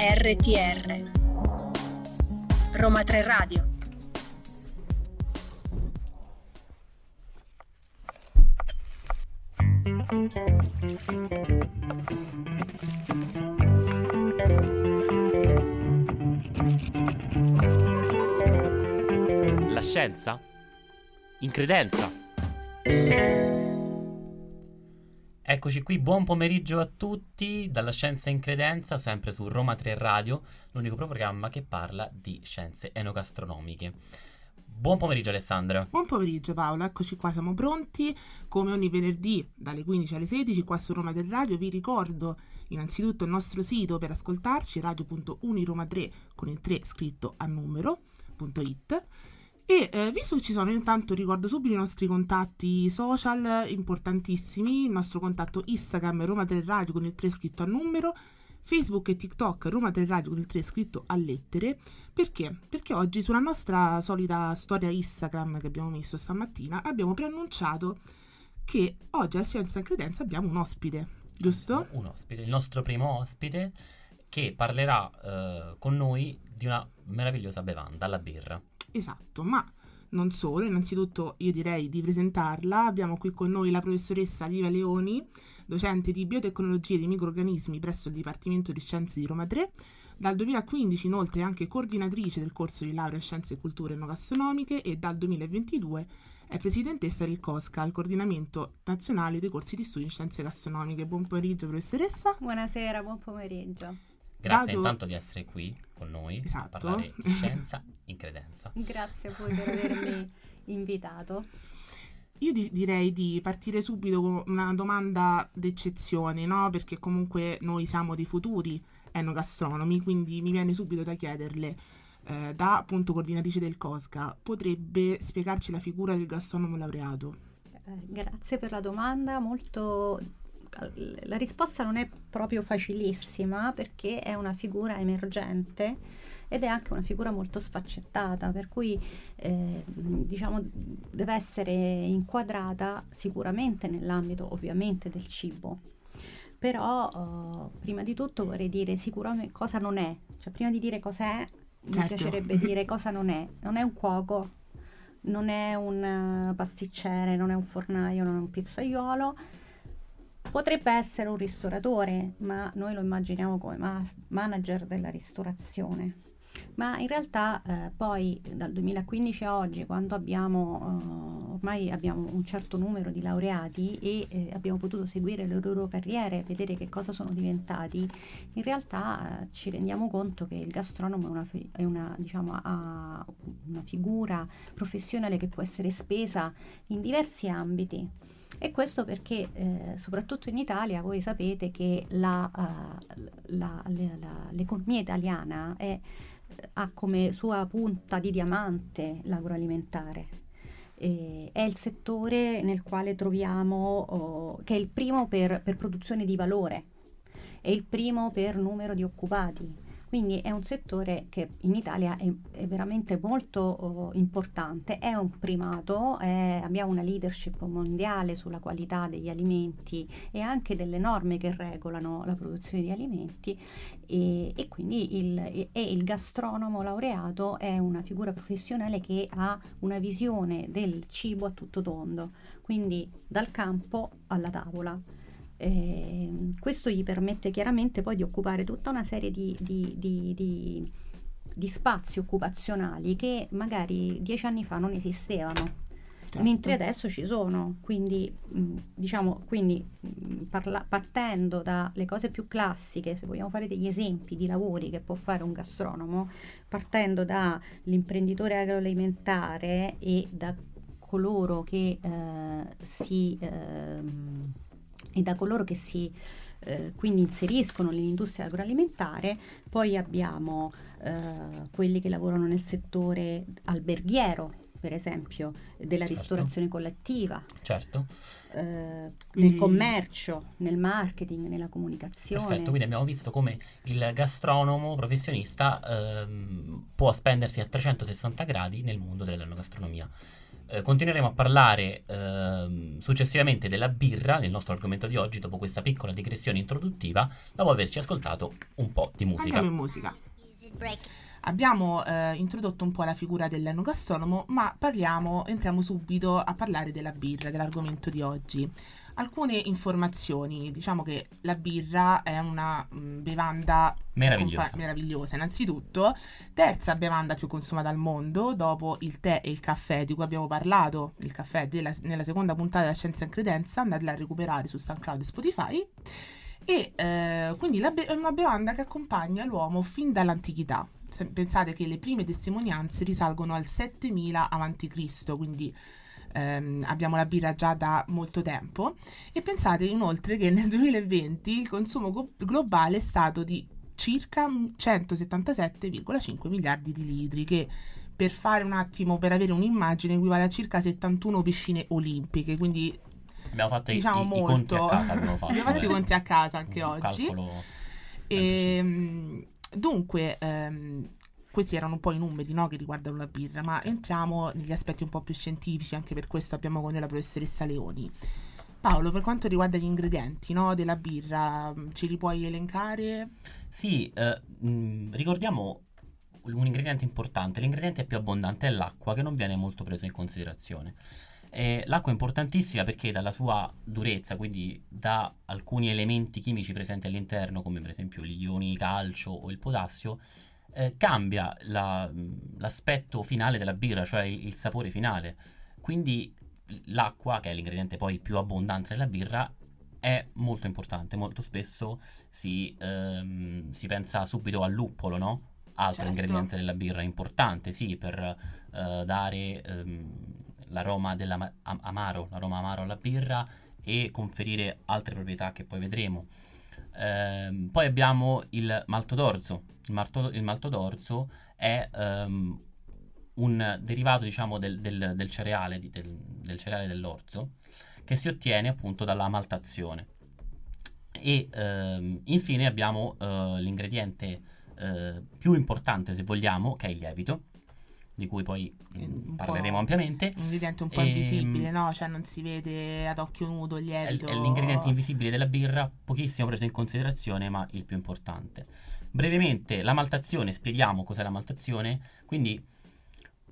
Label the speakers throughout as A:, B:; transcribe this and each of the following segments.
A: RTR Roma 3 Radio
B: La scienza? In credenza? Eccoci qui, buon pomeriggio a tutti dalla Scienza in Credenza, sempre su Roma 3 Radio, l'unico programma che parla di scienze enogastronomiche. Buon pomeriggio Alessandra.
C: Buon pomeriggio Paola, eccoci qua, siamo pronti come ogni venerdì dalle 15 alle 16 qua su Roma del Radio. Vi ricordo innanzitutto il nostro sito per ascoltarci radio.uniroma3 con il 3 scritto a numero.it e eh, visto che ci sono, intanto ricordo subito i nostri contatti social importantissimi, il nostro contatto Instagram Roma del Radio con il 3 scritto a numero, Facebook e TikTok Roma del Radio con il 3 scritto a lettere. Perché? Perché oggi sulla nostra solita storia Instagram che abbiamo messo stamattina abbiamo preannunciato che oggi a Scienza e Credenza abbiamo un ospite, giusto?
B: Un ospite, il nostro primo ospite che parlerà eh, con noi di una meravigliosa bevanda, la birra.
C: Esatto, ma non solo, innanzitutto io direi di presentarla. Abbiamo qui con noi la professoressa Liva Leoni, docente di biotecnologie dei microorganismi presso il Dipartimento di Scienze di Roma 3. Dal 2015 inoltre è anche coordinatrice del corso di laurea in Scienze e Culture Enogastronomiche e dal 2022 è presidentessa del COSCA, il coordinamento nazionale dei corsi di studio in Scienze Gastronomiche. Buon pomeriggio professoressa.
D: Buonasera, buon pomeriggio.
B: Grazie
C: Dato-
B: intanto di essere qui con noi
C: Esatto.
B: a parlare di scienza in credenza.
D: Grazie a voi per avermi invitato.
C: Io di- direi di partire subito con una domanda d'eccezione, no? Perché comunque noi siamo dei futuri enogastronomi, quindi mi viene subito da chiederle, eh, da appunto coordinatrice del COSCA, potrebbe spiegarci la figura del gastronomo laureato?
D: Eh, grazie per la domanda, molto... La risposta non è proprio facilissima perché è una figura emergente ed è anche una figura molto sfaccettata, per cui eh, diciamo deve essere inquadrata sicuramente nell'ambito ovviamente del cibo. Però eh, prima di tutto vorrei dire sicuramente cosa non è, cioè prima di dire cosa è mi
C: Certo.
D: piacerebbe dire cosa non è. Non è un cuoco, non è un eh, pasticcere, non è un fornaio, non è un pizzaiolo. Potrebbe essere un ristoratore, ma noi lo immaginiamo come ma- manager della ristorazione. Ma in realtà eh, poi dal 2015 a oggi, quando abbiamo eh, ormai abbiamo un certo numero di laureati e eh, abbiamo potuto seguire le loro carriere, vedere che cosa sono diventati, in realtà eh, ci rendiamo conto che il gastronomo è una, è una, diciamo, una figura professionale che può essere spesa in diversi ambiti. E questo perché, eh, soprattutto in Italia, voi sapete che la, eh, la- la- l'economia italiana è- ha come sua punta di diamante l'agroalimentare. E è il settore nel quale troviamo, oh, che è il primo per, per produzione di valore, è il primo per numero di occupati. Quindi è un settore che in Italia è, è veramente molto oh, importante, è un primato, è- abbiamo una leadership mondiale sulla qualità degli alimenti e anche delle norme che regolano la produzione di alimenti e, e quindi il, e- e il gastronomo laureato è una figura professionale che ha una visione del cibo a tutto tondo, quindi dal campo alla tavola. Eh, questo gli permette chiaramente poi di occupare tutta una serie di, di- di- di- spazi occupazionali che magari dieci anni fa non esistevano.
C: Certo.
D: Mentre adesso ci sono, quindi mh, diciamo, quindi mh, parla- partendo dalle cose più classiche, se vogliamo fare degli esempi di lavori che può fare un gastronomo, partendo dall'imprenditore agroalimentare e da coloro che eh, si ehm, e da coloro che si eh, quindi inseriscono nell'industria agroalimentare, poi abbiamo eh, quelli che lavorano nel settore alberghiero, per esempio, della
B: Certo.
D: ristorazione collettiva,
B: Certo,
D: eh,
C: Quindi-
D: nel commercio, nel marketing, nella comunicazione.
B: perfetto. Quindi abbiamo visto come il gastronomo professionista ehm, può spendersi a 360 gradi nel mondo dell'enogastronomia. Eh, continueremo a parlare ehm, successivamente della birra nel nostro argomento di oggi dopo questa piccola digressione introduttiva, dopo averci ascoltato un po' di musica.
C: Andiamo in musica. Abbiamo eh, introdotto un po' la figura dell'enogastronomo, ma parliamo, entriamo subito a parlare della birra, dell'argomento di oggi. Alcune informazioni, diciamo che la birra è una mh, bevanda
B: Meravigliosa.
C: compa- meravigliosa, innanzitutto, terza bevanda più consumata al mondo, dopo il tè e il caffè di cui abbiamo parlato, il caffè della- nella seconda puntata della Scienza in Credenza, andatela a recuperare su SoundCloud e Spotify. E eh, quindi be- è una bevanda che accompagna l'uomo fin dall'antichità. Se- pensate che le prime testimonianze risalgono al 7000 a.C., quindi ehm, abbiamo la birra già da molto tempo. E pensate inoltre che nel 2020 il consumo go- globale è stato di circa 177,5 miliardi di litri, che per fare un attimo, per avere un'immagine, equivale a circa 71 piscine olimpiche, quindi
B: Abbiamo fatto
C: diciamo
B: i, i
C: molto.
B: conti a casa. Abbiamo fatto,
C: Abbiamo fatto i conti a casa anche oggi.
B: calcolo
C: Ehm, dunque, ehm, questi erano un po' i numeri no, che riguardano la birra, ma entriamo negli aspetti un po' più scientifici, anche per questo abbiamo con noi la professoressa Leoni. Paolo, per quanto riguarda gli ingredienti no, della birra, mh, ce li puoi elencare?
B: Sì, eh, mh, ricordiamo un ingrediente importante. L'ingrediente più abbondante è l'acqua, che non viene molto preso in considerazione. E l'acqua è importantissima perché dalla sua durezza, quindi da alcuni elementi chimici presenti all'interno, come per esempio gli ioni calcio o il potassio, eh, cambia la- mh, l'aspetto finale della birra, cioè il, il sapore finale. Quindi l'acqua, che è l'ingrediente poi più abbondante della birra, è molto importante. Molto spesso si, ehm, si pensa subito al luppolo, no? Altro
C: Certo.
B: ingrediente della birra importante, sì, per eh, dare ehm, l'aroma dell'amaro, l'aroma amaro alla birra e conferire altre proprietà che poi vedremo. Ehm, poi abbiamo il malto d'orzo. Il malto, il malto d'orzo è ehm, un derivato, diciamo, del, del- del cereale, di- del cereale dell'orzo, che si ottiene appunto dalla maltazione. E ehm, infine abbiamo eh, l'ingrediente eh, più importante, se vogliamo, che è il lievito, di cui poi mm,
C: Un po'
B: parleremo ampiamente.
C: Un ingrediente un po'
B: Ehm,
C: invisibile, no? Cioè non si vede ad occhio nudo il lievito.
B: è l'ingrediente invisibile della birra, pochissimo preso in considerazione, ma il più importante. Brevemente, la maltazione, spieghiamo cos'è la maltazione, quindi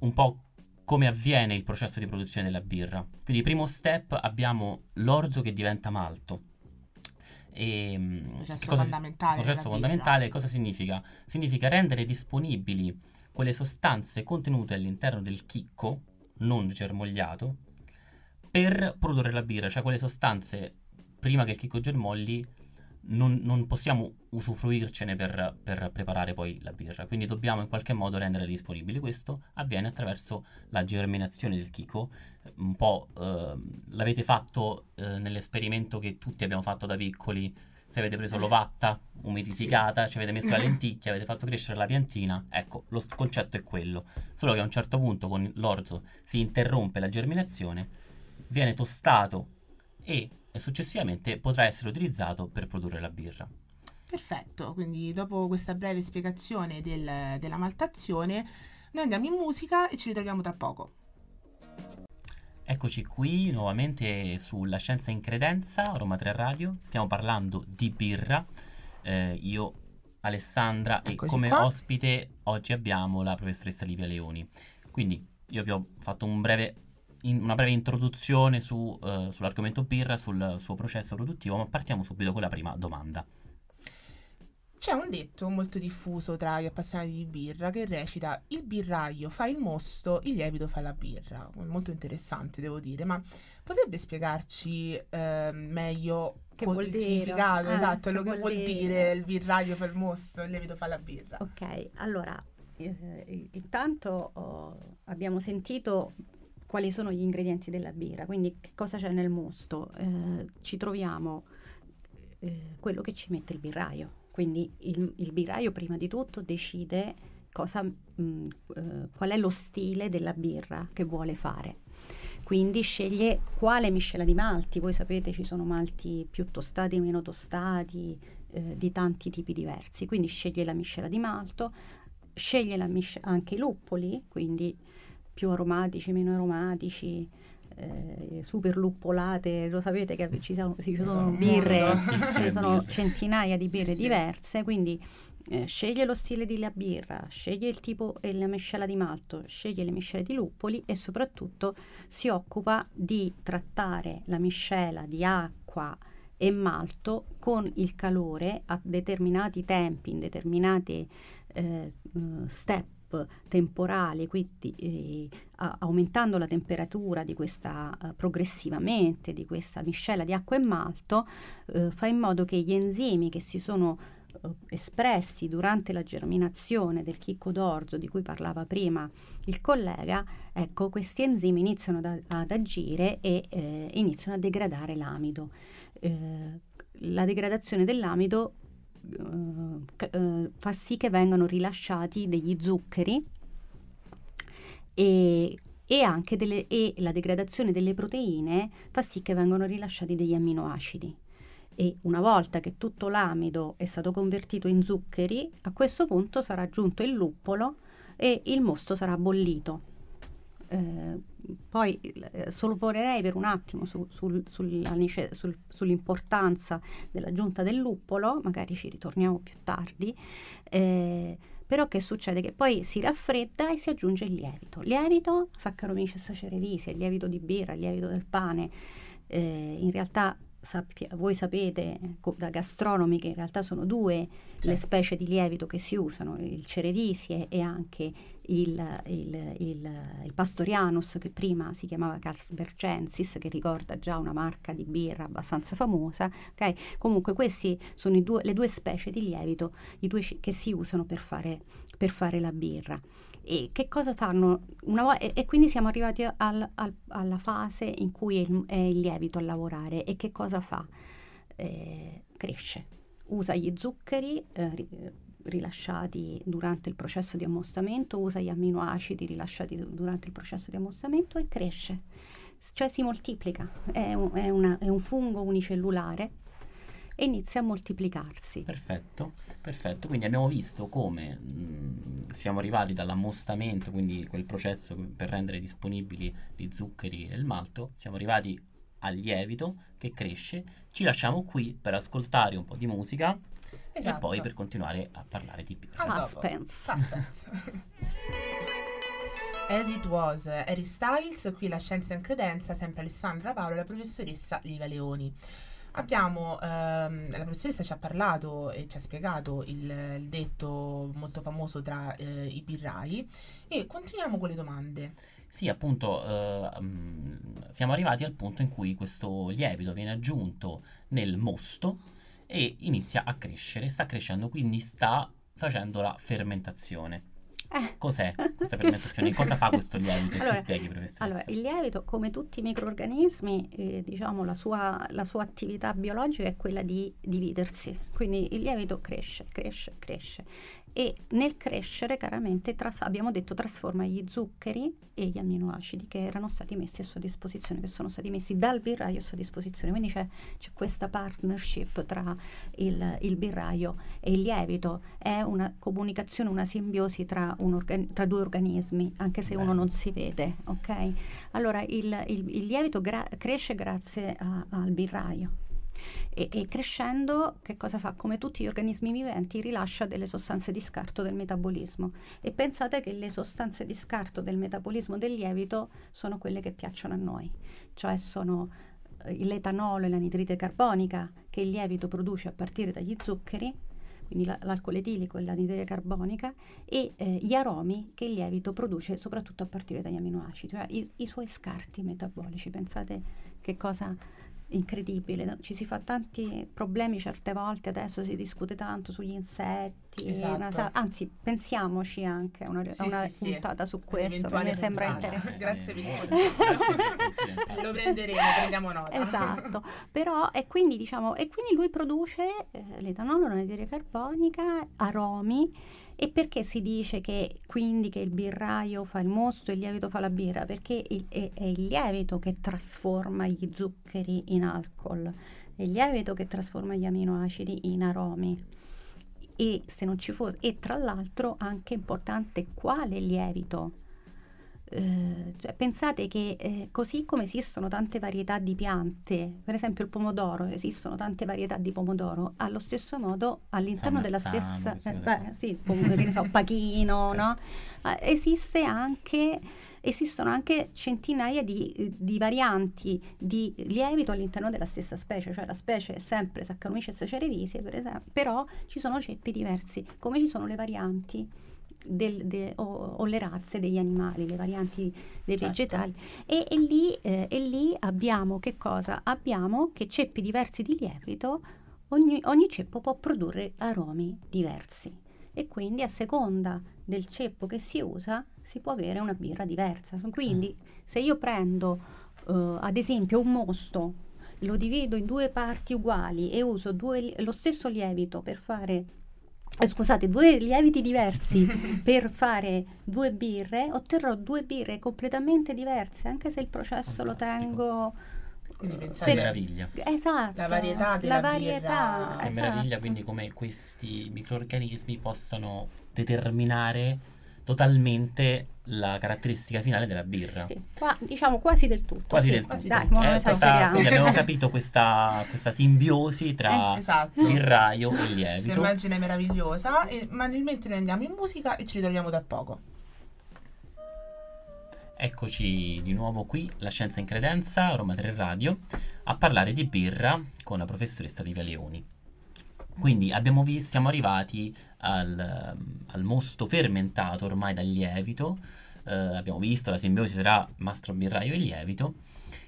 B: un po' come avviene il processo di produzione della birra. Quindi, primo step, abbiamo l'orzo che diventa malto. E, mm,
C: Processo
B: cosa-
C: fondamentale
B: processo fondamentale, cosa significa? Significa rendere disponibili quelle sostanze contenute all'interno del chicco, non germogliato, per produrre la birra, cioè quelle sostanze prima che il chicco germogli non, non possiamo usufruircene per, per preparare poi la birra, quindi dobbiamo in qualche modo renderle disponibili. Questo avviene attraverso la germinazione del chicco, un po' ehm, l'avete fatto eh, nell'esperimento che tutti abbiamo fatto da piccoli, se avete preso l'ovatta umidificata, ci avete messo la lenticchia, avete fatto crescere la piantina, ecco, lo concetto è quello, solo che a un certo punto con l'orzo si interrompe la germinazione, viene tostato e e successivamente potrà essere utilizzato per produrre la birra.
C: Perfetto, quindi dopo questa breve spiegazione del- della maltazione, noi andiamo in musica e ci ritroviamo tra poco.
B: Eccoci qui nuovamente sulla Scienza in Credenza, Roma 3 Radio. Stiamo parlando di birra. Eh, io, Alessandra, e
C: Eccoci
B: come
C: qua.
B: ospite oggi abbiamo la professoressa Livia Leoni. Quindi io vi ho fatto un breve- in- una breve introduzione su, eh, sull'argomento birra, sul suo processo produttivo, ma partiamo subito con la prima domanda.
C: C'è un detto molto diffuso tra gli appassionati di birra che recita il birraio fa il mosto, il lievito fa la birra. Molto interessante, devo dire, ma potrebbe spiegarci eh, meglio
D: Che vuol
C: il
D: dire?
C: significato,
D: Ah,
C: esatto,
D: che
C: quello che
D: vuol
C: vuol
D: dire?
C: dire il birraio fa il mosto, il lievito fa la birra.
D: Ok, allora, eh, intanto oh, abbiamo sentito quali sono gli ingredienti della birra, quindi che cosa c'è nel mosto. Eh, ci troviamo eh, quello che ci mette il birraio, quindi il, il birraio prima di tutto decide cosa, mh, eh, qual è lo stile della birra che vuole fare. Quindi sceglie quale miscela di malti, voi sapete ci sono malti più tostati, meno tostati, eh, di tanti tipi diversi, quindi sceglie la miscela di malto, sceglie misce- anche i luppoli, quindi più aromatici, meno aromatici, eh, super luppolate, lo sapete che ci sono, ci sono birre, ci sono centinaia di birre
C: Sì, sì.
D: diverse, quindi eh, sceglie lo stile della birra, sceglie il tipo e la miscela di malto, sceglie le miscele di luppoli e soprattutto si occupa di trattare la miscela di acqua e malto con il calore a determinati tempi, in determinati eh, eh, step temporali, quindi eh, aumentando la temperatura di questa eh, progressivamente di questa miscela di acqua e malto, eh, fa in modo che gli enzimi che si sono eh, espressi durante la germinazione del chicco d'orzo di cui parlava prima il collega, ecco, questi enzimi iniziano da- ad agire e eh, iniziano a degradare l'amido. Eh, la degradazione dell'amido eh, eh, fa sì che vengano rilasciati degli zuccheri e, e delle, e la degradazione delle proteine fa sì che vengano rilasciati degli amminoacidi. E una volta che tutto l'amido è stato convertito in zuccheri, a questo punto sarà aggiunto il luppolo e il mosto sarà bollito. Eh, poi eh, soloporerei per un attimo su- sul- sulla sul- sull'importanza dell'aggiunta del luppolo, magari ci ritorniamo più tardi. eh, però che succede? Che poi si raffredda e si aggiunge il lievito. Lievito, Saccharomyces cerevisiae, il lievito di birra, il lievito del pane. Eh, in realtà sappia- voi sapete co- da gastronomi che in realtà sono due le specie di lievito che si usano, il cerevisiae e anche il, il, il, il pastorianus che prima si chiamava Carlsbergensis che ricorda già una marca di birra abbastanza famosa. ok? Comunque queste sono i due- le due specie di lievito i due che si usano per fare, per fare la birra. E che cosa fanno? Vo- e, e quindi siamo arrivati al- al- alla fase in cui è il, è il lievito a lavorare. E che cosa fa? Eh, cresce, usa gli zuccheri eh, ri- rilasciati durante il processo di ammostamento, usa gli amminoacidi rilasciati du- durante il processo di ammostamento e cresce, cioè si moltiplica, è un, è una- è un fungo unicellulare e inizia a moltiplicarsi.
B: Perfetto, perfetto. Quindi abbiamo visto come mh, siamo arrivati dall'ammostamento, quindi quel processo per rendere disponibili gli zuccheri e il malto, siamo arrivati al lievito che cresce. Ci lasciamo qui per ascoltare un po' di musica e
C: Esatto.
B: poi per continuare a parlare di pizza.
C: A dopo.
D: Suspense.
C: Suspense. As it was, Harry Styles, qui la scienza in credenza, sempre Alessandra Paolo e la professoressa Liva Leoni. Abbiamo, ehm, la professoressa ci ha parlato e ci ha spiegato il, il detto molto famoso tra eh, i birrai e continuiamo con le domande.
B: Sì, appunto, eh, mh, siamo arrivati al punto in cui questo lievito viene aggiunto nel mosto e inizia a crescere, sta crescendo, quindi sta facendo la fermentazione.
D: Eh.
B: Cos'è questa fermentazione? Cosa fa questo lievito?
D: Allora,
B: Ci spieghi, professoressa.
D: Allora, il lievito, come tutti i microorganismi, eh, diciamo, la sua, la sua attività biologica è quella di dividersi. Quindi il lievito cresce, cresce, cresce. E nel crescere, chiaramente, tras- abbiamo detto, trasforma gli zuccheri e gli amminoacidi che erano stati messi a sua disposizione, che sono stati messi dal birraio a sua disposizione. Quindi c'è, c'è questa partnership tra il, il birraio e il lievito. È una comunicazione, una simbiosi tra, un organ- tra due organismi, anche se uno
B: Bello.
D: non si vede, ok? Allora il, il- il lievito gra- cresce grazie a- al birraio e, e crescendo che cosa fa? Come tutti gli organismi viventi rilascia delle sostanze di scarto del metabolismo e pensate che le sostanze di scarto del metabolismo del lievito sono quelle che piacciono a noi, cioè sono eh, l'etanolo e l'anidride carbonica che il lievito produce a partire dagli zuccheri quindi la- l'alcol etilico e l'anidride carbonica, e eh, gli aromi che il lievito produce soprattutto a partire dagli amminoacidi, cioè i, i suoi scarti metabolici. Pensate che cosa incredibile, ci si fa tanti problemi certe volte, adesso si discute tanto sugli insetti,
C: Esatto.
D: sa- anzi pensiamoci anche a una,
C: Sì,
D: una
C: sì, sì.
D: puntata su questo, che mi sembra interessante.
C: Grazie mille.
B: Grazie mille.
C: Lo prenderemo, prendiamo nota.
D: Esatto, però e quindi diciamo, e quindi lui produce eh, l'etanolo, l'anidride carbonica, aromi e perché si dice che quindi che il birraio fa il mosto e il lievito fa la birra? Perché il- è, è il lievito che trasforma gli zuccheri in alcol, è il lievito che trasforma gli aminoacidi in aromi. E se non ci fosse, e tra l'altro anche importante quale lievito eh, cioè, pensate che eh, così come esistono tante varietà di piante, per esempio il pomodoro, esistono tante varietà di pomodoro, allo stesso modo all'interno della stessa, eh, beh, sì, il pomodoro, che so, pachino, certo. no? esiste anche esistono anche centinaia di, di, varianti di lievito all'interno della stessa specie, cioe la specie è sempre Saccharomyces cerevisiae, per esempio, però ci sono ceppi diversi, come ci sono le varianti del, de, o, o, le razze degli animali, le varianti dei certo. vegetali. E, e, lì, eh, e, lì, abbiamo che cosa? Abbiamo che ceppi diversi di lievito, ogni, ogni ceppo può produrre aromi diversi. E quindi a seconda del ceppo che si usa si può avere una birra diversa. Quindi mm. se io prendo uh, ad esempio un mosto, lo divido in due parti uguali e uso due, lo stesso lievito per fare eh, scusate, due lieviti diversi per fare due birre, otterrò due birre completamente diverse, anche se il processo Fantastico. lo tengo.
C: Quindi pensate
B: per... meraviglia.
D: Esatto.
C: La varietà della
D: la varietà,
C: birra.
B: Che
D: esatto.
B: meraviglia, quindi come questi microorganismi possano determinare totalmente la caratteristica finale della birra.
D: Sì, qua, diciamo quasi del tutto.
B: Quasi
D: sì.
B: del tutto.
D: Dai,
B: eh, questa, quindi abbiamo capito questa, questa simbiosi tra
C: eh, esatto.
B: birraio e lievito.
C: Questa immagine meravigliosa, e, ma nel mentre andiamo in musica e ci ritroviamo tra poco.
B: Eccoci di nuovo qui, La Scienza in Credenza, Roma 3 Radio, a parlare di birra con la professoressa Livia Leoni. Quindi visto, siamo arrivati al, al, mosto fermentato ormai dal lievito, eh, abbiamo visto la simbiosi tra mastro birraio e lievito,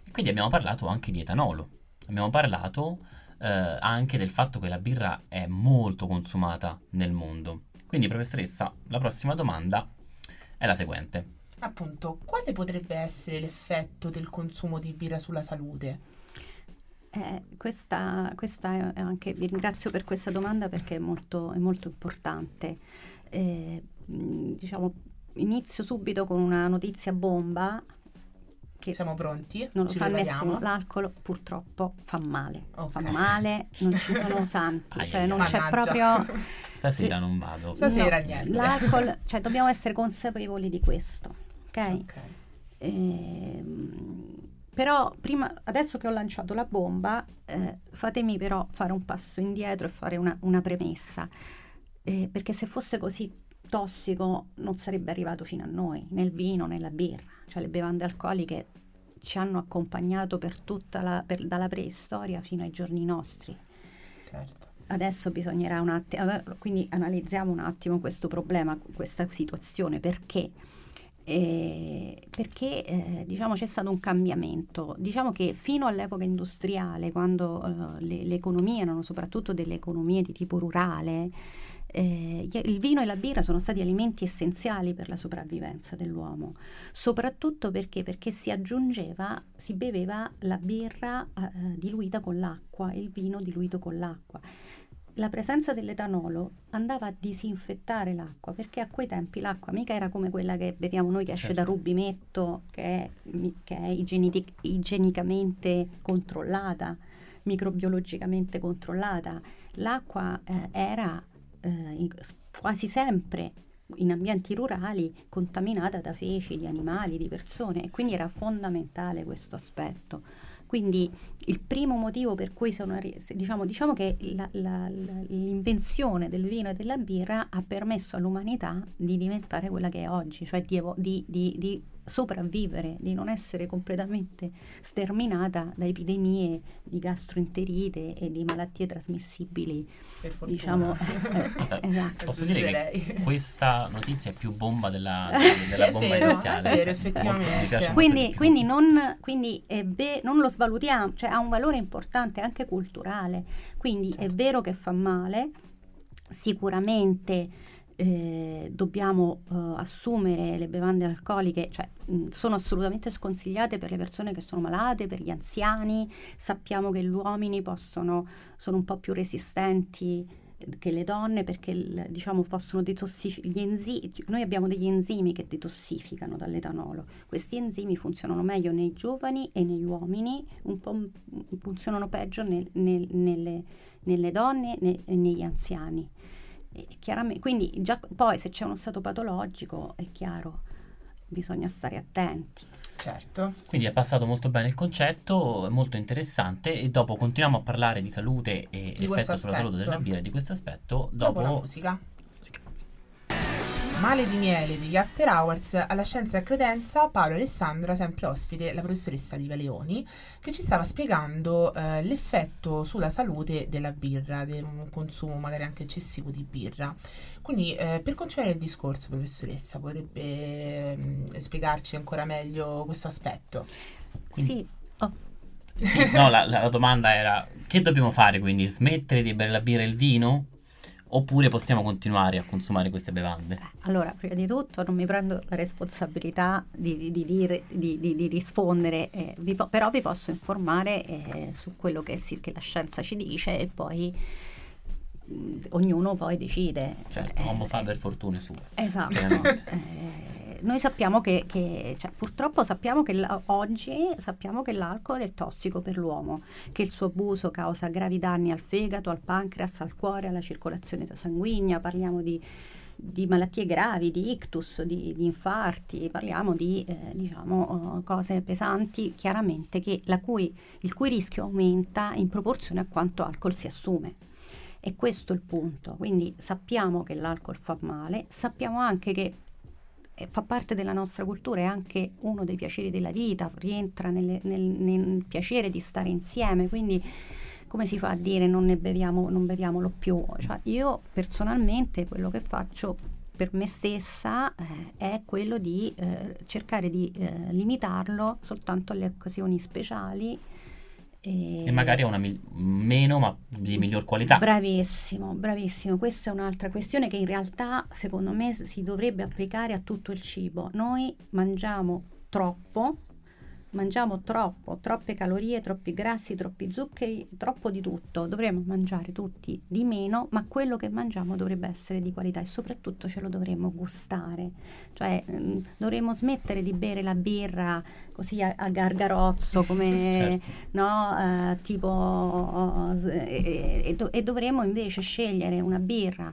B: e quindi abbiamo parlato anche di etanolo, abbiamo parlato eh, anche del fatto che la birra è molto consumata nel mondo. Quindi professoressa, la prossima domanda è la seguente.
C: Appunto, quale potrebbe essere l'effetto del consumo di birra sulla salute?
D: Eh, questa, questa è anche, vi ringrazio per questa domanda perché è molto, è molto importante. Eh, diciamo, inizio subito con una notizia bomba.
C: Che Siamo pronti?
D: Non lo sa nessuno. L'alcol purtroppo fa male. Okay. Fa male, non ci sono santi, cioè non Mannaggia. c'è proprio.
B: Stasera se, non vado.
C: Stasera no, niente.
D: L'alcol, cioè dobbiamo essere consapevoli di questo. Ok? okay. Eh, però prima, adesso che ho lanciato la bomba, eh, fatemi però fare un passo indietro e fare una, una premessa, eh, perché se fosse così tossico non sarebbe arrivato fino a noi, nel vino, nella birra, cioè le bevande alcoliche ci hanno accompagnato per tutta la, per, dalla preistoria fino ai giorni nostri.
C: Certo.
D: Adesso bisognerà un attimo, quindi analizziamo un attimo questo problema, questa situazione, perché eh, perché eh, diciamo, c'è stato un cambiamento. Diciamo che fino all'epoca industriale, quando eh, le, le, economie erano soprattutto delle economie di tipo rurale, eh, il vino e la birra sono stati alimenti essenziali per la sopravvivenza dell'uomo, soprattutto perché, perché si aggiungeva, si beveva la birra eh, diluita con l'acqua, il vino diluito con l'acqua la presenza dell'etanolo andava a disinfettare l'acqua perché a quei tempi l'acqua mica era come quella che beviamo noi che esce certo. da rubimetto che è, che è igienic- igienicamente controllata microbiologicamente controllata l'acqua eh, era eh, quasi sempre in ambienti rurali contaminata da feci di animali, di persone e quindi era fondamentale questo aspetto. Quindi il primo motivo per cui sono, diciamo, diciamo che la, la, la, l'invenzione del vino e della birra ha permesso all'umanità di diventare quella che è oggi, cioè di, di, di, sopravvivere, di non essere completamente sterminata da epidemie di gastroenterite e di malattie trasmissibili. Diciamo,
B: eh, eh, esatto. Posso dire che questa notizia è più bomba della, della bomba vero, iniziale.
C: È vero, effettivamente.
D: Molto, quindi, quindi, non, quindi be- non, lo svalutiamo, cioè ha un valore importante anche culturale. Quindi certo. è vero che fa male, sicuramente eh, dobbiamo eh, assumere le bevande alcoliche, cioè mh, sono assolutamente sconsigliate per le persone che sono malate, per gli anziani, sappiamo che gli uomini possono, sono un po' più resistenti eh, che le donne perché diciamo possono detossificare noi abbiamo degli enzimi che detossificano dall'etanolo. Questi enzimi funzionano meglio nei giovani e negli uomini un po' funzionano peggio nel, nel, nelle, nelle, donne e negli anziani quindi già poi se c'è uno stato patologico è chiaro. bisogna stare attenti.
C: Certo.
B: Quindi è passato molto bene il concetto, è molto interessante e dopo continuiamo a parlare di salute e
C: Di questo
B: effetto sulla salute della birra e di questo aspetto
C: Dopo
B: dopo,
C: la musica. Male di miele degli After Hours alla Scienza e Credenza, Paolo Alessandra, sempre ospite, la professoressa Liva Leoni, che ci stava spiegando eh, l'effetto sulla salute della birra, del consumo magari anche eccessivo di birra. Quindi eh, per continuare il discorso, professoressa, potrebbe mm, spiegarci ancora meglio questo aspetto?
B: Quindi-
D: Sì, oh,
B: Sì, no, la, la domanda era che dobbiamo fare quindi? Smettere di bere la birra e il vino? Oppure possiamo continuare a consumare queste bevande?
D: Allora, prima di tutto non mi prendo la responsabilità di, di- di dire- di- di- rispondere, eh, vi po- però vi posso informare eh, su quello che, si- che la scienza ci dice e poi mh, ognuno poi decide.
B: Certo,
D: Eh,
B: uomo fa per fortune sue.
D: Esatto. Noi sappiamo che, che- cioè, purtroppo sappiamo che la- oggi sappiamo che l'alcol è tossico per l'uomo, che il suo abuso causa gravi danni al fegato, al pancreas, al cuore, alla circolazione sanguigna, parliamo di, di malattie gravi, di ictus, di, di infarti, parliamo di eh, diciamo, eh, cose pesanti, chiaramente che cui- il cui rischio aumenta in proporzione a quanto alcol si assume. E questo è il punto. Quindi sappiamo che l'alcol fa male, sappiamo anche che fa parte della nostra cultura, è anche uno dei piaceri della vita, rientra nelle- nel, nel piacere di stare insieme, quindi come si fa a dire non ne beviamo, non beviamolo più? Cioè, io personalmente quello che faccio per me stessa eh, è quello di eh, cercare di eh, limitarlo soltanto alle occasioni speciali.
B: E magari ha una mil- meno ma di miglior qualità.
D: Bravissimo, bravissimo. Questa è un'altra questione che in realtà secondo me si dovrebbe applicare a tutto il cibo. Noi mangiamo troppo, mangiamo troppo, troppe calorie, troppi grassi, troppi zuccheri, troppo di tutto. Dovremmo mangiare tutti di meno, ma quello che mangiamo dovrebbe essere di qualità e soprattutto ce lo dovremmo gustare. Cioè mm, dovremmo smettere di bere la birra così a, a gargarozzo come
B: Certo.
D: no? Eh, tipo s- e, e do- e dovremmo invece scegliere una birra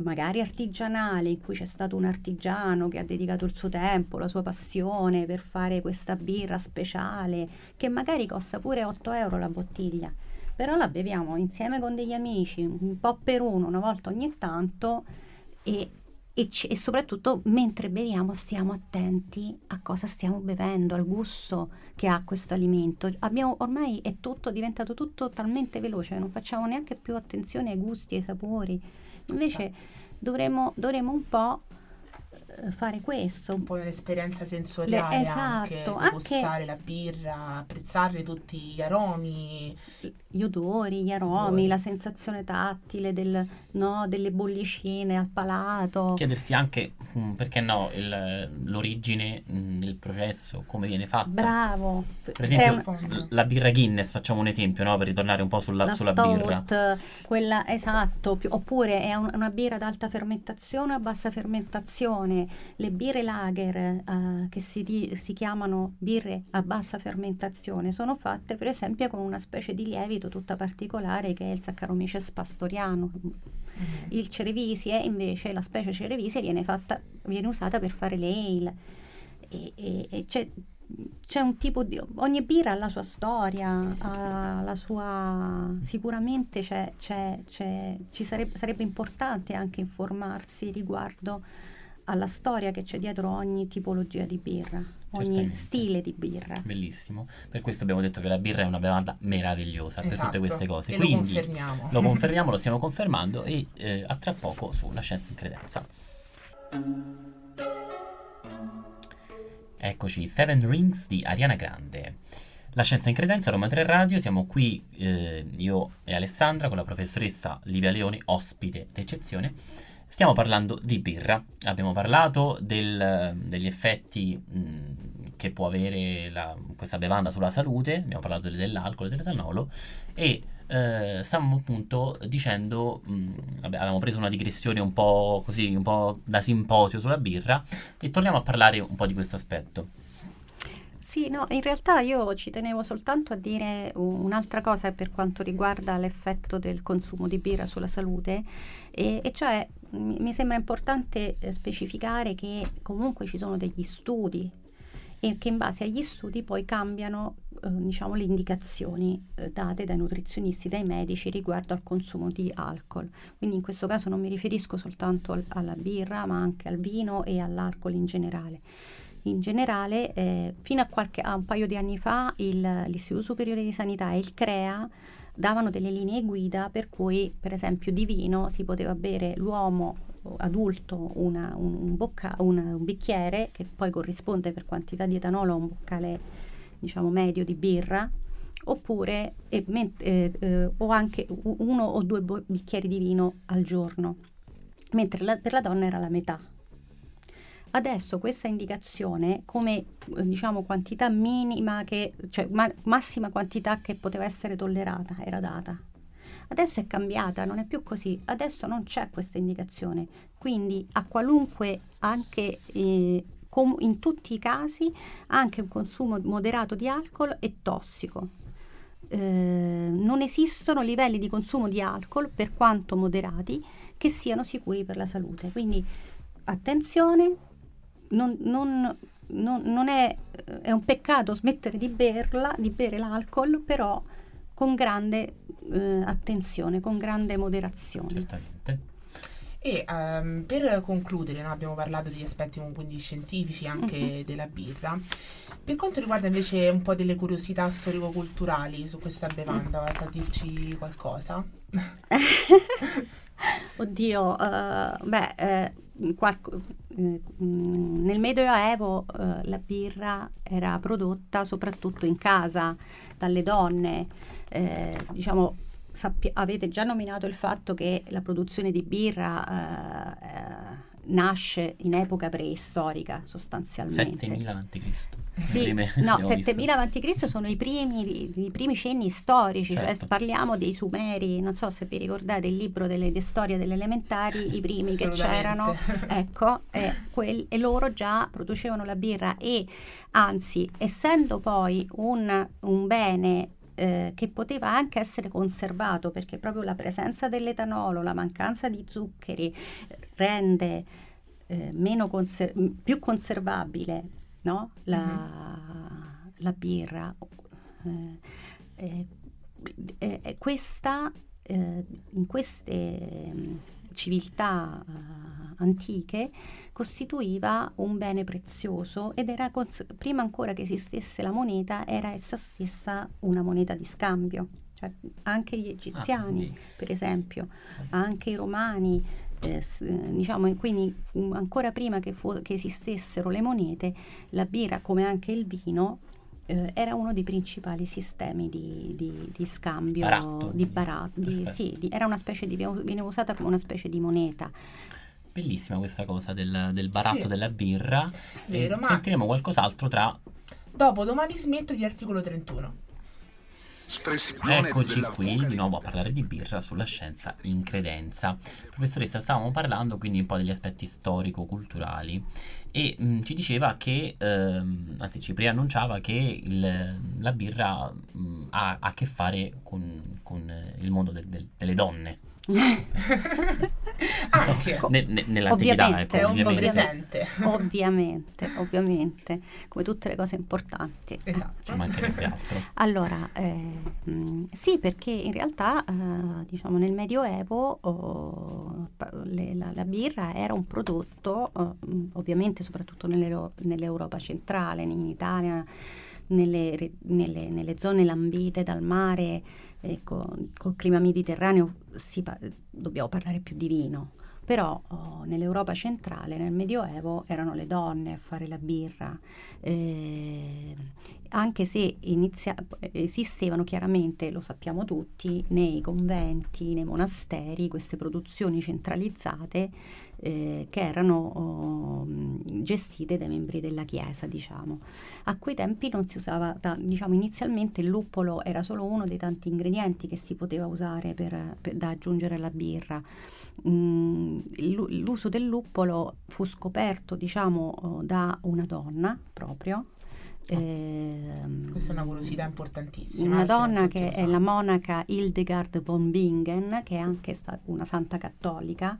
D: magari artigianale in cui c'è stato un artigiano che ha dedicato il suo tempo, la sua passione per fare questa birra speciale che magari costa pure 8 euro la bottiglia però la beviamo insieme con degli amici un po' per uno una volta ogni tanto e, e ci- e soprattutto mentre beviamo stiamo attenti a cosa stiamo bevendo, al gusto che ha questo alimento. Abbiamo, ormai è tutto diventato tutto talmente veloce non facciamo neanche più attenzione ai gusti, ai sapori. Invece dovremmo, dovremmo un po' fare questo.
C: Un po' un'esperienza sensoriale
D: Le-
C: anche,
D: esatto,
C: di
D: anche-
C: gustare la birra, apprezzarne tutti gli aromi.
D: Gli odori, gli aromi,
C: Odori.
D: la sensazione tattile del, no, delle bollicine al palato.
B: Chiedersi anche, mm, perché no, il- l'origine mm, del processo, come viene fatta.
D: Bravo.
B: Per esempio,
D: un-
B: la birra Guinness, facciamo un esempio, no? Per ritornare un po' sulla,
D: la
B: sulla
D: stout,
B: birra.
D: quella esatto, più- oppure è un- una birra ad alta fermentazione o a bassa fermentazione. Le birre lager eh, che si, di- si chiamano birre a bassa fermentazione sono fatte per esempio con una specie di lievito tutta particolare che è il Saccharomyces pastoriano. Il cerevisier invece, la specie cerevisier viene, fatta, viene usata per fare le ale e, e- e c'è, c'è un tipo di ogni birra ha la sua storia ha la sua sicuramente c'è, c'è- c'è- ci sarebbe, sarebbe importante anche informarsi riguardo alla storia che c'è dietro ogni tipologia di birra ogni
B: Certamente.
D: stile di birra
B: Bellissimo. Per questo abbiamo detto che la birra è una bevanda meravigliosa per tutte
C: Esatto,
B: queste cose.
C: E lo
B: Quindi
C: confermiamo.
B: lo confermiamo, lo stiamo confermando e eh, a tra poco sulla scienza in credenza. Eccoci, Seven Rings di Ariana Grande. La scienza in credenza, Roma 3 Radio, siamo qui eh, io e Alessandra con la professoressa Livia Leoni, ospite d'eccezione. Stiamo parlando di birra. Abbiamo parlato del- degli effetti mh, che può avere la- questa bevanda sulla salute, abbiamo parlato dell'alcol e dell'etanolo e eh, stavamo appunto dicendo, mh, vabbè, avevamo preso una digressione un po' così, un po' da simposio sulla birra e torniamo a parlare un po' di questo aspetto.
D: Sì, no, in realtà io ci tenevo soltanto a dire un'altra cosa per quanto riguarda l'effetto del consumo di birra sulla salute, e, e cioè mi, mi sembra importante eh, specificare che comunque ci sono degli studi e che in base agli studi poi cambiano eh, diciamo, le indicazioni eh, date dai nutrizionisti, dai medici riguardo al consumo di alcol. Quindi in questo caso non mi riferisco soltanto al, alla birra, ma anche al vino e all'alcol in generale. In generale, eh, fino a, qualche, a, un paio di anni fa, il, l'Istituto Superiore di Sanità e il CREA davano delle linee guida per cui, per esempio, di vino si poteva bere l'uomo adulto una, un, un, bocca, una, un, bicchiere che poi corrisponde per quantità di etanolo a un boccale diciamo medio di birra oppure eh, eh, o anche uno o due bicchieri di vino al giorno mentre la, per la donna era la metà adesso questa indicazione come diciamo quantità minima che cioè ma, massima quantità che poteva essere tollerata era data Adesso è cambiata, non è più così, adesso non c'è questa indicazione, quindi a qualunque, anche eh, com- in tutti i casi, anche un consumo moderato di alcol è tossico. Eh, non esistono livelli di consumo di alcol, per quanto moderati, che siano sicuri per la salute. Quindi attenzione, non, non, non, non è, è, un peccato smettere di berla, di bere l'alcol, però con grande eh, attenzione, con grande moderazione.
B: Certamente.
C: E um, per concludere, no, abbiamo parlato degli aspetti quindi scientifici anche uh-huh. della birra. Per quanto riguarda invece un po' delle curiosità storico-culturali su questa bevanda, uh sa dirci qualcosa?
D: Oddio, uh, beh, eh, qualco, eh, nel Medioevo eh, la birra era prodotta soprattutto in casa dalle donne. Eh, diciamo, sappi- avete già nominato il fatto che la produzione di birra eh, eh nasce in epoca preistorica sostanzialmente.
B: 7000 a.C.
D: Sì, no, 7000 a.C. sono i primi, i primi cenni storici, cioè certo. cioè parliamo dei Sumeri, non so se vi ricordate il libro delle, de storie delle elementari, i primi che c'erano, ecco, e, quel, e loro già producevano la birra e anzi, essendo poi un, un bene eh, che poteva anche essere conservato perché proprio la presenza dell'etanolo, la mancanza di zuccheri eh, rende eh, conser- più conservabile no? la, mm-hmm. la, birra. Eh, eh, questa, in queste civiltà uh, antiche costituiva un bene prezioso ed era cons- prima ancora che esistesse la moneta era essa stessa una moneta di scambio. Cioè, anche gli egiziani, ah, per esempio, anche i romani, eh, diciamo, quindi ancora prima che, fu- che esistessero le monete, la birra come anche il vino eh, era uno dei principali sistemi di, di, di scambio
B: baratto.
D: di baratto. Di, sì, era una specie di, viene usata come una specie di moneta.
B: Bellissima questa cosa del, del baratto sì. della birra.
C: Vero,
B: ma sentiremo qualcos'altro tra...
C: Dopo domani smetto di articolo 31.
B: Eccoci qui di nuovo a parlare di birra sulla scienza in credenza. Professoressa, stavamo parlando quindi un po' degli aspetti storico-culturali e mh, ci diceva che, ehm, anzi ci preannunciava che il, la birra mh, ha, ha, a che fare con, con il mondo del, del, delle donne.
C: Anche
B: ne, ne, nell'antichità
D: ovviamente,
B: ecco,
D: ovviamente. ovviamente, ovviamente, come tutte le cose importanti.
C: Esatto.
B: Ci mancherebbe altro.
D: Allora, eh, mh, sì, perché in realtà, eh, diciamo, nel Medioevo oh, le, la, la, birra era un prodotto, oh, ovviamente soprattutto nelle, nell'Europa centrale, in Italia, nelle, nelle, nelle zone lambite dal mare, ecco, col clima mediterraneo pa- dobbiamo parlare più di vino, però oh, nell'Europa centrale, nel Medioevo, erano le donne a fare la birra, eh, anche se inizia- esistevano chiaramente, lo sappiamo tutti, nei conventi, nei monasteri, queste produzioni centralizzate eh, che erano oh, gestite dai membri della Chiesa, diciamo. A quei tempi non si usava, ta- diciamo inizialmente il luppolo era solo uno dei tanti ingredienti che si poteva usare per, per, da aggiungere alla birra. Mm, l'uso del luppolo fu scoperto, diciamo, oh, da una donna proprio, Ehm,
C: Questa è una curiosità importantissima.
D: una
C: che
D: donna che è la monaca Hildegard von Bingen, che è anche stata una santa cattolica,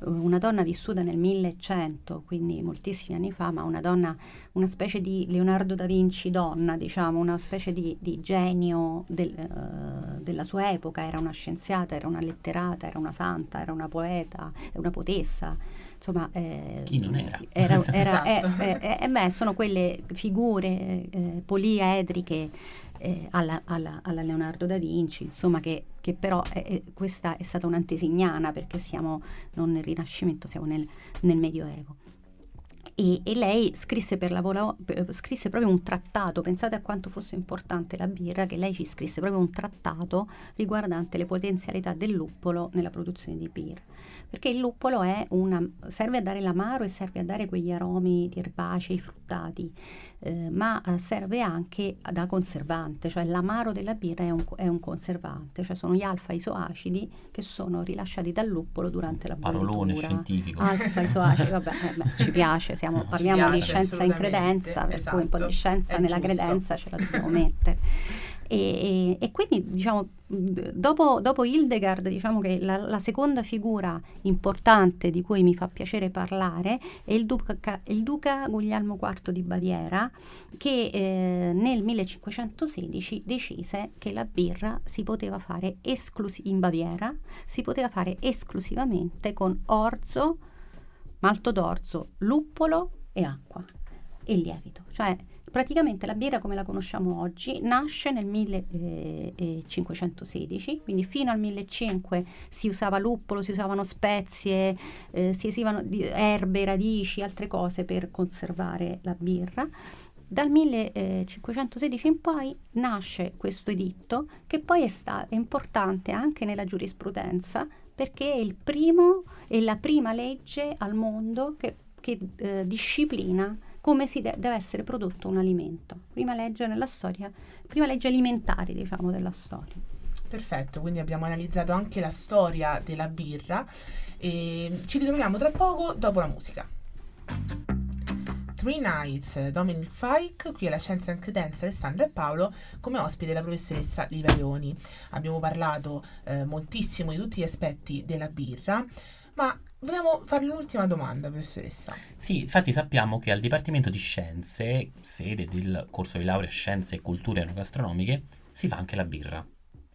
D: una donna vissuta nel 1100, quindi moltissimi anni fa, ma una donna, una specie di Leonardo da Vinci donna, diciamo, una specie di, di genio del, eh, della sua epoca, era una scienziata, era una letterata, era una santa, era una poeta, una potessa. Insomma, eh,
B: Chi non era?
D: era, era-
C: Esatto.
D: eh, eh, eh, beh, sono quelle figure eh, poliedriche eh, alla, alla- alla Leonardo da Vinci, insomma, che, che però eh, eh, questa è stata un'antesignana perché siamo non nel Rinascimento, siamo nel, nel Medioevo. E, e lei scrisse, per lavoro, scrisse proprio un trattato, pensate a quanto fosse importante la birra, che lei ci scrisse proprio un trattato riguardante le potenzialità del luppolo nella produzione di birra. Perché il luppolo è una, serve a dare l'amaro e serve a dare quegli aromi di erbacei, fruttati, eh, ma eh, serve anche da conservante, cioè l'amaro della birra è un, è un conservante, cioè sono gli alfa-isoacidi che sono rilasciati dal luppolo durante la
B: Parolone
D: bollitura.
B: scientifico.
D: Alfa-isoacidi, vabbè, eh, beh, ci piace, siamo-
B: Ci
D: parliamo di
C: piace,
D: scienza in credenza, per cui un po'
C: esatto,
D: di scienza
C: è
D: nella
C: giusto.
D: credenza ce la dobbiamo mettere. E, e- e quindi diciamo, dopo, dopo Hildegard, diciamo che la, la seconda figura importante di cui mi fa piacere parlare è il duca, il duca Guglielmo IV di Baviera, che eh, nel 1516 decise che la birra si poteva fare esclusi- in Baviera, si poteva fare esclusivamente con orzo, malto d'orzo, luppolo e acqua e lievito. Cioè praticamente la birra come la conosciamo oggi nasce nel 1516, quindi fino al 1500 si usava luppolo, si usavano spezie, eh, si usavano erbe, radici, altre cose per conservare la birra. Dal 1516 in poi nasce questo editto che poi è, sta- è importante anche nella giurisprudenza perché è il primo e la prima legge al mondo che, che, eh, disciplina come si de- deve essere prodotto un alimento. Prima legge nella storia, prima legge alimentare, diciamo, della storia.
C: Perfetto, quindi abbiamo analizzato anche la storia della birra e ci ritroviamo tra poco dopo la musica. Three Nights, Dominic Fike, qui alla Scienza in Credenza Alessandra e Paolo, come ospite la professoressa Livaioni. Abbiamo parlato eh, moltissimo di tutti gli aspetti della birra, ma vogliamo farle un'ultima domanda, professoressa.
B: Sì, infatti sappiamo che al Dipartimento di Scienze, sede del corso di laurea Scienze e Culture Enogastronomiche, si fa anche la birra.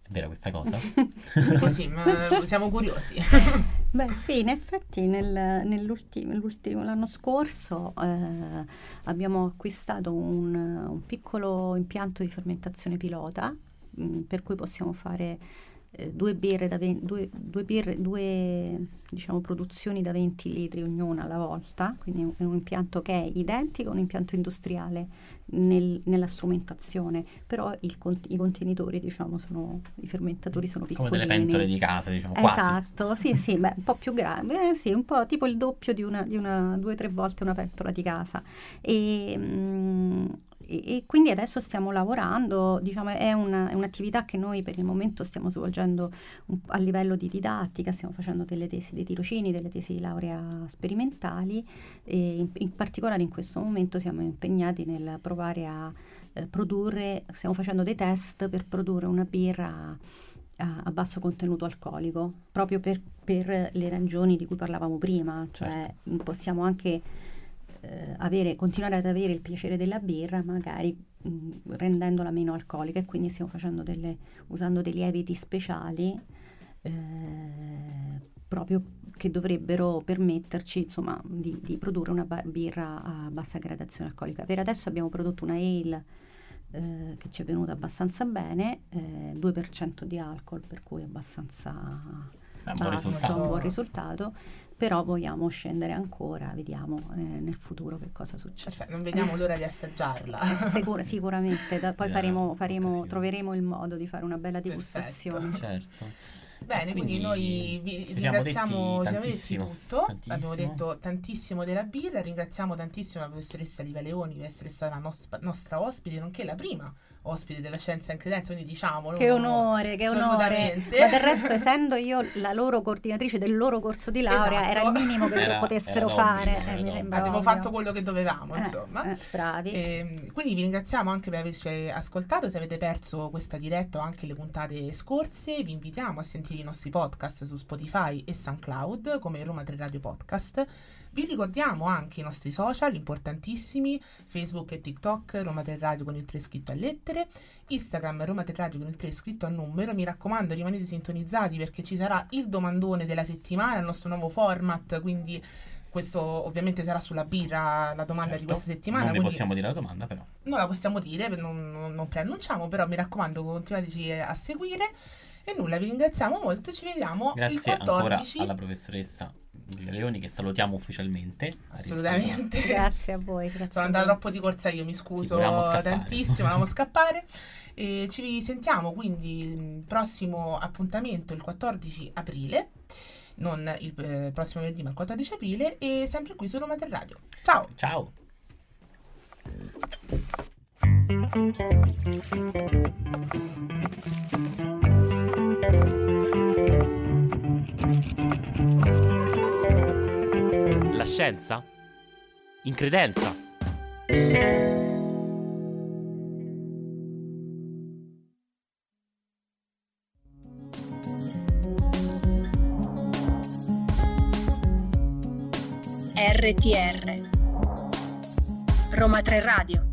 B: È vera questa cosa?
C: Così, ma siamo curiosi.
D: Beh sì, in effetti nel- nell'ultimo, l'ultimo- l'anno scorso eh, abbiamo acquistato un, un piccolo impianto di fermentazione pilota mh, per cui possiamo fare eh, due birre, da ven- due, due birre- due, diciamo, produzioni da 20 litri ognuna alla volta, quindi è un impianto che è identico a un impianto industriale nel- nella strumentazione, però con- i contenitori, diciamo, sono, i fermentatori sono
B: Come
D: piccolini.
B: delle pentole di casa, diciamo, quasi.
D: Esatto, sì, sì, beh, un po' più grande, eh, sì, un po' tipo il doppio di una, di una due o tre volte una pentola di casa. E, mm, e- e quindi adesso stiamo lavorando, diciamo, è, una- è un'attività che noi per il momento stiamo svolgendo un- a livello di didattica, stiamo facendo delle tesi di tirocini, delle tesi di laurea sperimentali e in, in particolare in questo momento siamo impegnati nel provare a eh, produrre, stiamo facendo dei test per produrre una birra a, basso contenuto alcolico, proprio per, per le ragioni di cui parlavamo prima, cioè mh, possiamo anche eh, avere, continuare ad avere il piacere della birra, magari mh, rendendola meno alcolica e quindi stiamo facendo delle, usando dei lieviti speciali eh, proprio che dovrebbero permetterci insomma di, di produrre una birra a bassa gradazione alcolica. Per adesso abbiamo prodotto una ale eh, che ci è venuta abbastanza bene, eh, 2% di alcol, per cui abbastanza
B: È un buon
D: basso,
B: risultato.
D: un buon risultato, però vogliamo scendere ancora, vediamo eh, nel futuro che cosa succede.
C: Perfetto, non vediamo l'ora di assaggiarla.
D: Eh, sicur- sicuramente, da- poi
B: Eh,
D: faremo, faremo- troveremo il modo di fare una bella
C: Perfetto.
D: degustazione.
B: Certo.
C: Bene, quindi,
B: Quindi
C: noi vi ringraziamo, ci avete tutto,
B: tantissimo.
C: abbiamo detto tantissimo della birra, ringraziamo tantissimo la professoressa Liva Leoni per essere stata la nos- nostra ospite, nonché la prima ospite della Scienza in Credenza, quindi diciamolo.
D: Che onore, che onore.
C: Assolutamente.
D: Ma del resto, essendo io la loro coordinatrice del loro corso di laurea,
C: Esatto.
D: era il minimo che
B: Era-
D: potessero
B: era
D: fare. eh, mi sembra
C: Abbiamo
D: ovvio.
C: fatto quello che dovevamo,
D: Eh,
C: insomma.
D: eh, bravi.
C: Ehm, quindi vi ringraziamo anche per averci ascoltato. Se avete perso questa diretta o anche le puntate scorse, vi invitiamo a sentire i nostri podcast su Spotify e SoundCloud come Roma 3 Radio Podcast. Vi ricordiamo anche i nostri social importantissimi, Facebook e TikTok, Roma 3 Radio con il 3 scritto a lettere, Instagram Roma 3 Radio con il 3 scritto a numero. Mi raccomando, rimanete sintonizzati perché ci sarà il domandone della settimana, il nostro nuovo format, quindi questo ovviamente sarà sulla birra la domanda di
B: Certo,
C: questa settimana.
B: Non
C: quindi
B: possiamo dire la domanda, però.
C: non la possiamo dire, non, non, non preannunciamo, però mi raccomando continuateci a seguire. E nulla, vi ringraziamo molto, ci vediamo il
B: Grazie ancora
C: 14.
B: alla professoressa Leoni che salutiamo ufficialmente.
C: Assolutamente.
D: Grazie a voi. Grazie
C: Sono
D: a
C: andata troppo di corsa io, mi scuso
B: scappare.
C: tantissimo, volevamo scappare. E ci sentiamo quindi prossimo appuntamento il 14 aprile, non il eh, prossimo venerdì ma il 14 aprile e sempre qui su Roma Tre Radio. Ciao!
B: Ciao. La scienza? In credenza?
A: RTR Roma 3 Radio